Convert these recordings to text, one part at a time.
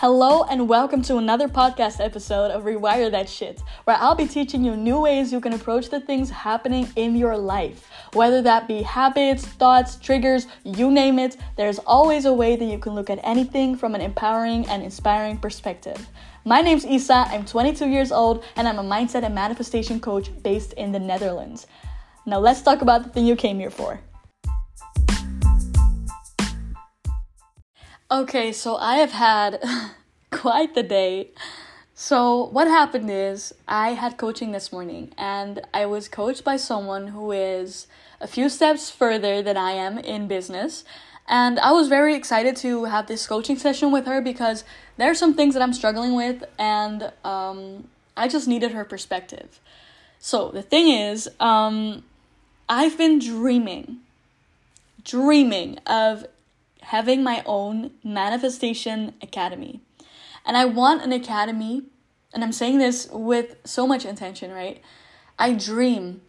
Hello and welcome to another podcast episode of Rewire That Shit, where I'll be teaching you new ways you can approach the things happening in your life. Whether that be habits, thoughts, triggers, you name it, there's always a way that you can look at anything from an empowering and inspiring perspective. My name's Isa, I'm 22 years old, and I'm a mindset and manifestation coach based in the Netherlands. Now let's talk about the thing you came here for. Okay, so I have had quite the day. So, what happened is I had coaching this morning and I was coached by someone who is a few steps further than I am in business. And I was very excited to have this coaching session with her because there are some things that I'm struggling with and um, I just needed her perspective. So, the thing is, um, I've been dreaming, dreaming of having my own manifestation academy. And I want an academy, and I'm saying this with so much intention, right? I dream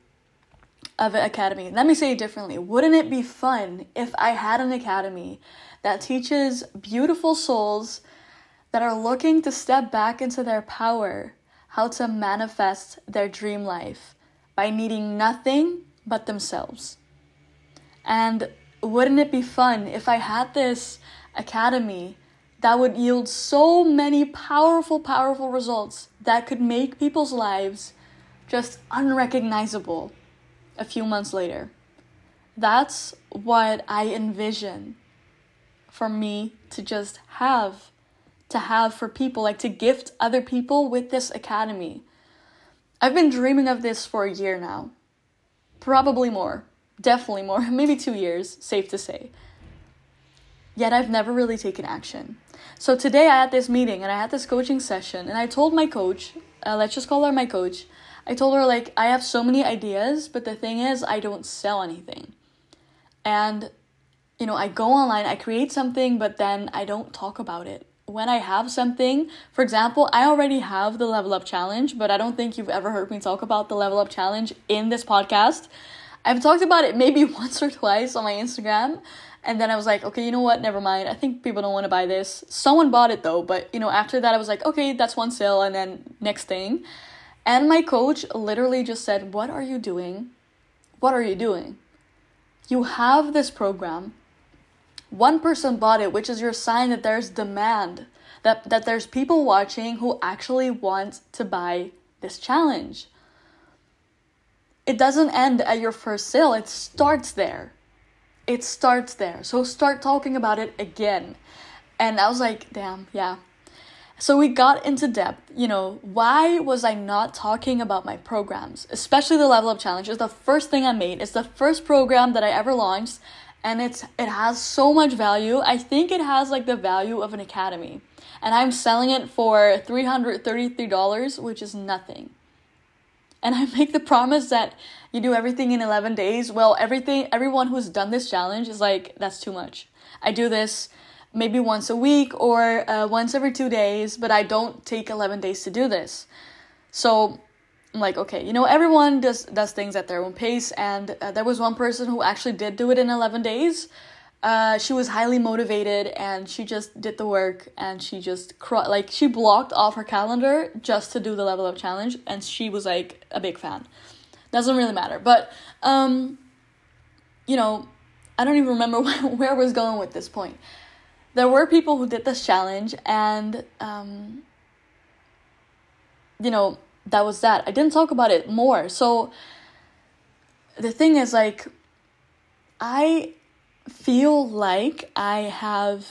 of an academy. Let me say it differently. Wouldn't it be fun if I had an academy that teaches beautiful souls that are looking to step back into their power, how to manifest their dream life by needing nothing but themselves? And wouldn't it be fun if I had this academy that would yield so many powerful, powerful results that could make people's lives just unrecognizable a few months later? That's what I envision for me to just have, to have for people, like to gift other people with this academy. I've been dreaming of this for a year now, probably more definitely more, maybe two years, safe to say. Yet I've never really taken action. So today I had this meeting and I had this coaching session, and I told my coach, uh, let's just call her my coach, I told her, like, I have so many ideas, but the thing is, I don't sell anything. And, you know, I go online, I create something, but then I don't talk about it. When I have something, for example, I already have the Level Up Challenge, but I don't think you've ever heard me talk about the Level Up Challenge in this podcast. I've talked about it maybe once or twice on my Instagram. And then I was like, okay, you know what? Never mind. I think people don't want to buy this. Someone bought it though, but you know, after that, I was like, okay, that's one sale. And then next thing. And my coach literally just said, What are you doing? What are you doing? You have this program. One person bought it, which is your sign that there's demand, that, that there's people watching who actually want to buy this challenge it doesn't end at your first sale, it starts there. It starts there. So start talking about it again. And I was like, damn, yeah. So we got into depth. You know, why was I not talking about my programs? Especially the Level Up Challenge is the first thing I made. It's the first program that I ever launched and it's it has so much value. I think it has like the value of an academy. And I'm selling it for $333, which is nothing and I make the promise that you do everything in 11 days, well, everything everyone who's done this challenge is like that's too much. I do this maybe once a week or uh, once every 2 days, but I don't take 11 days to do this. So I'm like, okay, you know, everyone does does things at their own pace and uh, there was one person who actually did do it in 11 days uh, she was highly motivated and she just did the work and she just cr- like she blocked off her calendar just to do the level up challenge and she was like a big fan. Doesn't really matter but um you know i don't even remember where i was going with this point. There were people who did this challenge and um you know that was that. I didn't talk about it more. So the thing is like i feel like I have.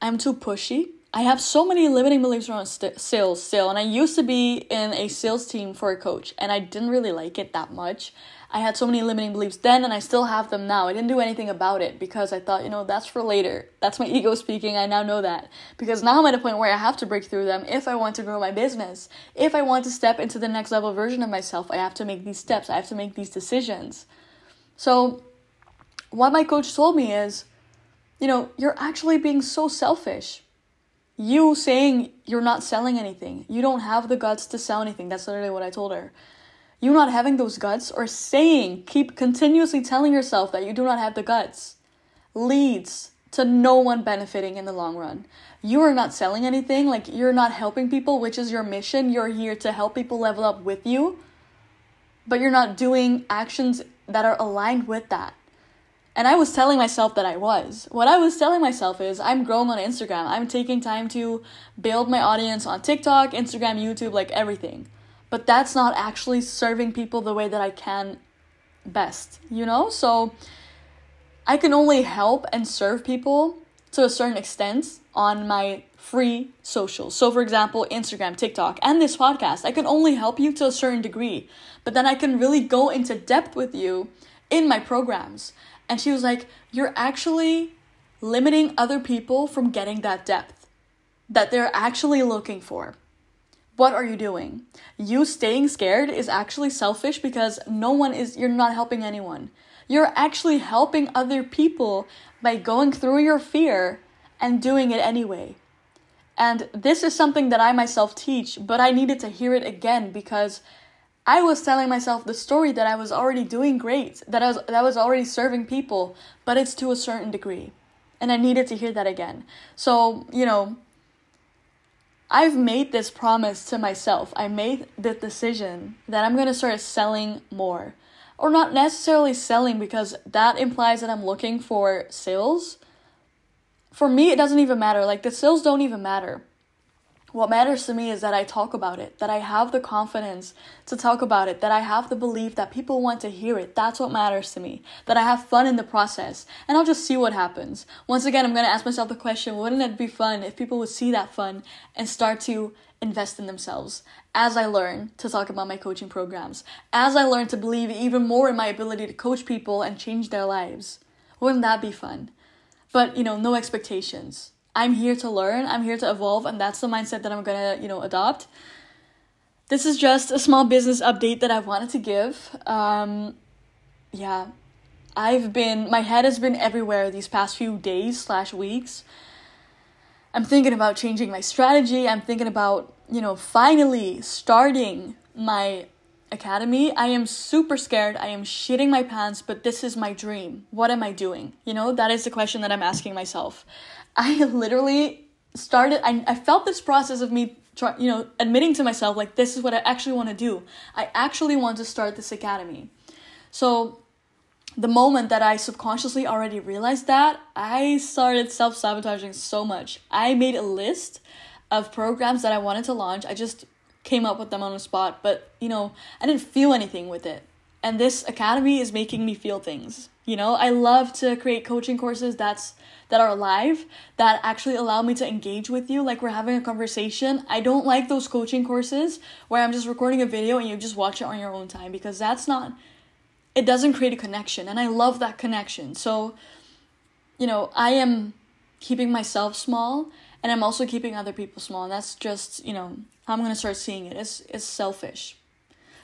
I'm too pushy. I have so many limiting beliefs around st- sales still, and I used to be in a sales team for a coach, and I didn't really like it that much. I had so many limiting beliefs then, and I still have them now. I didn't do anything about it because I thought, you know, that's for later. That's my ego speaking. I now know that. Because now I'm at a point where I have to break through them if I want to grow my business. If I want to step into the next level version of myself, I have to make these steps. I have to make these decisions. So, what my coach told me is, you know, you're actually being so selfish. You saying you're not selling anything, you don't have the guts to sell anything. That's literally what I told her. You not having those guts or saying, keep continuously telling yourself that you do not have the guts leads to no one benefiting in the long run. You are not selling anything, like you're not helping people, which is your mission. You're here to help people level up with you, but you're not doing actions that are aligned with that. And I was telling myself that I was. What I was telling myself is I'm growing on Instagram. I'm taking time to build my audience on TikTok, Instagram, YouTube, like everything. But that's not actually serving people the way that I can best, you know? So I can only help and serve people to a certain extent on my free socials. So, for example, Instagram, TikTok, and this podcast, I can only help you to a certain degree, but then I can really go into depth with you in my programs. And she was like, You're actually limiting other people from getting that depth that they're actually looking for. What are you doing? You staying scared is actually selfish because no one is, you're not helping anyone. You're actually helping other people by going through your fear and doing it anyway. And this is something that I myself teach, but I needed to hear it again because I was telling myself the story that I was already doing great, that I was that I was already serving people, but it's to a certain degree. And I needed to hear that again. So, you know, I've made this promise to myself. I made the decision that I'm going to start selling more. Or not necessarily selling because that implies that I'm looking for sales. For me, it doesn't even matter. Like, the sales don't even matter. What matters to me is that I talk about it, that I have the confidence to talk about it, that I have the belief that people want to hear it. That's what matters to me. That I have fun in the process. And I'll just see what happens. Once again, I'm going to ask myself the question wouldn't it be fun if people would see that fun and start to invest in themselves as I learn to talk about my coaching programs, as I learn to believe even more in my ability to coach people and change their lives? Wouldn't that be fun? But, you know, no expectations I'm here to learn, I'm here to evolve, and that's the mindset that I'm gonna, you know, adopt. This is just a small business update that I wanted to give. Um, yeah, I've been, my head has been everywhere these past few days slash weeks. I'm thinking about changing my strategy. I'm thinking about, you know, finally starting my academy. I am super scared. I am shitting my pants, but this is my dream. What am I doing? You know, that is the question that I'm asking myself. I literally started, I, I felt this process of me, try, you know, admitting to myself, like, this is what I actually want to do. I actually want to start this academy. So, the moment that I subconsciously already realized that, I started self sabotaging so much. I made a list of programs that I wanted to launch. I just came up with them on the spot, but you know, I didn't feel anything with it. And this academy is making me feel things. You know, I love to create coaching courses that's that are live that actually allow me to engage with you like we're having a conversation. I don't like those coaching courses where I'm just recording a video and you just watch it on your own time because that's not it doesn't create a connection and I love that connection. So, you know, I am keeping myself small and I'm also keeping other people small and that's just, you know, how I'm going to start seeing it. It's it's selfish.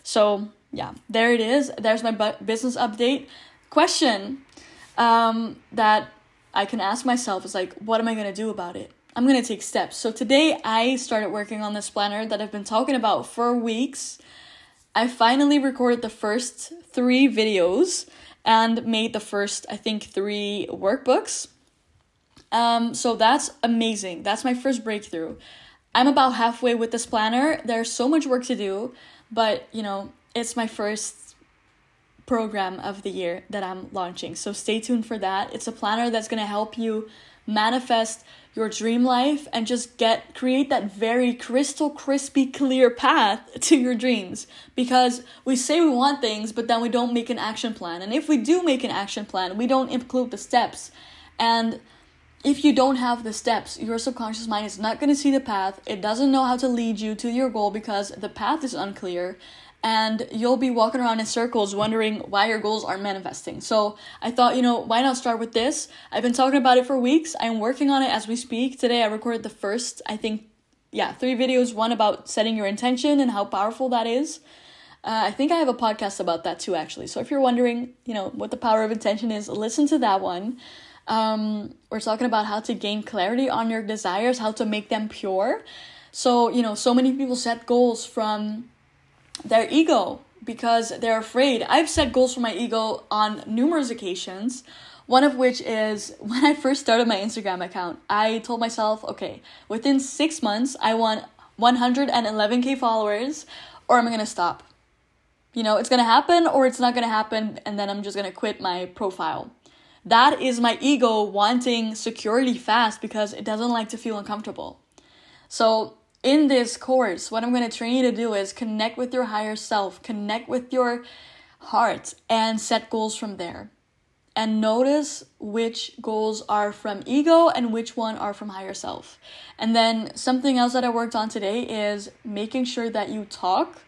So, yeah, there it is. There's my bu- business update. Question um, that I can ask myself is like, what am I going to do about it? I'm going to take steps. So today I started working on this planner that I've been talking about for weeks. I finally recorded the first three videos and made the first, I think, three workbooks. Um, so that's amazing. That's my first breakthrough. I'm about halfway with this planner. There's so much work to do, but you know, it's my first program of the year that I'm launching. So stay tuned for that. It's a planner that's going to help you manifest your dream life and just get create that very crystal crispy clear path to your dreams because we say we want things but then we don't make an action plan and if we do make an action plan we don't include the steps and if you don't have the steps your subconscious mind is not going to see the path it doesn't know how to lead you to your goal because the path is unclear and you'll be walking around in circles wondering why your goals aren't manifesting. So I thought, you know, why not start with this? I've been talking about it for weeks. I'm working on it as we speak. Today I recorded the first, I think, yeah, three videos. One about setting your intention and how powerful that is. Uh, I think I have a podcast about that too, actually. So if you're wondering, you know, what the power of intention is, listen to that one. Um, we're talking about how to gain clarity on your desires, how to make them pure. So, you know, so many people set goals from their ego because they're afraid. I've set goals for my ego on numerous occasions One of which is when I first started my Instagram account, I told myself, okay, within six months, I want 111k followers, or I'm gonna stop. You know, it's gonna happen or it's not gonna happen, and then I'm just gonna quit my profile. That is my ego wanting security fast because it doesn't like to feel uncomfortable. So, in this course, what I'm going to train you to do is connect with your higher self, connect with your heart, and set goals from there. And notice which goals are from ego and which one are from higher self. And then something else that I worked on today is making sure that you talk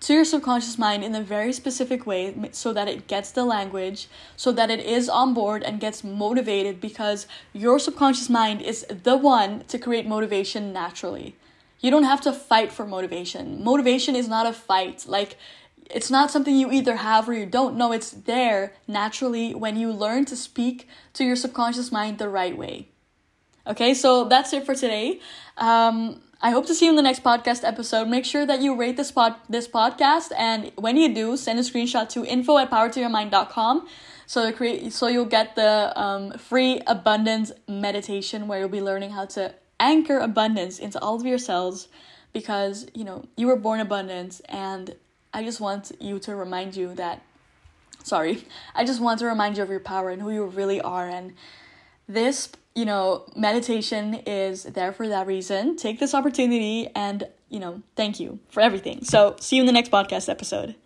to your subconscious mind in a very specific way so that it gets the language, so that it is on board and gets motivated because your subconscious mind is the one to create motivation naturally. You don't have to fight for motivation. Motivation is not a fight. Like, it's not something you either have or you don't. No, it's there naturally when you learn to speak to your subconscious mind the right way. Okay, so that's it for today. Um, I hope to see you in the next podcast episode. Make sure that you rate this pod this podcast, and when you do, send a screenshot to info at power2yourmind.com so to create so you'll get the um, free abundance meditation where you'll be learning how to anchor abundance into all of your cells because you know you were born abundant and I just want you to remind you that sorry, I just want to remind you of your power and who you really are and this you know, meditation is there for that reason. Take this opportunity and, you know, thank you for everything. So, see you in the next podcast episode.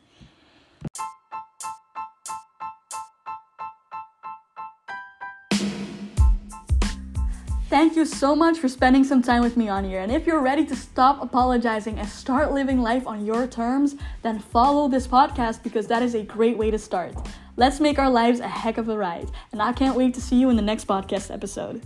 Thank you so much for spending some time with me on here. And if you're ready to stop apologizing and start living life on your terms, then follow this podcast because that is a great way to start. Let's make our lives a heck of a ride. And I can't wait to see you in the next podcast episode.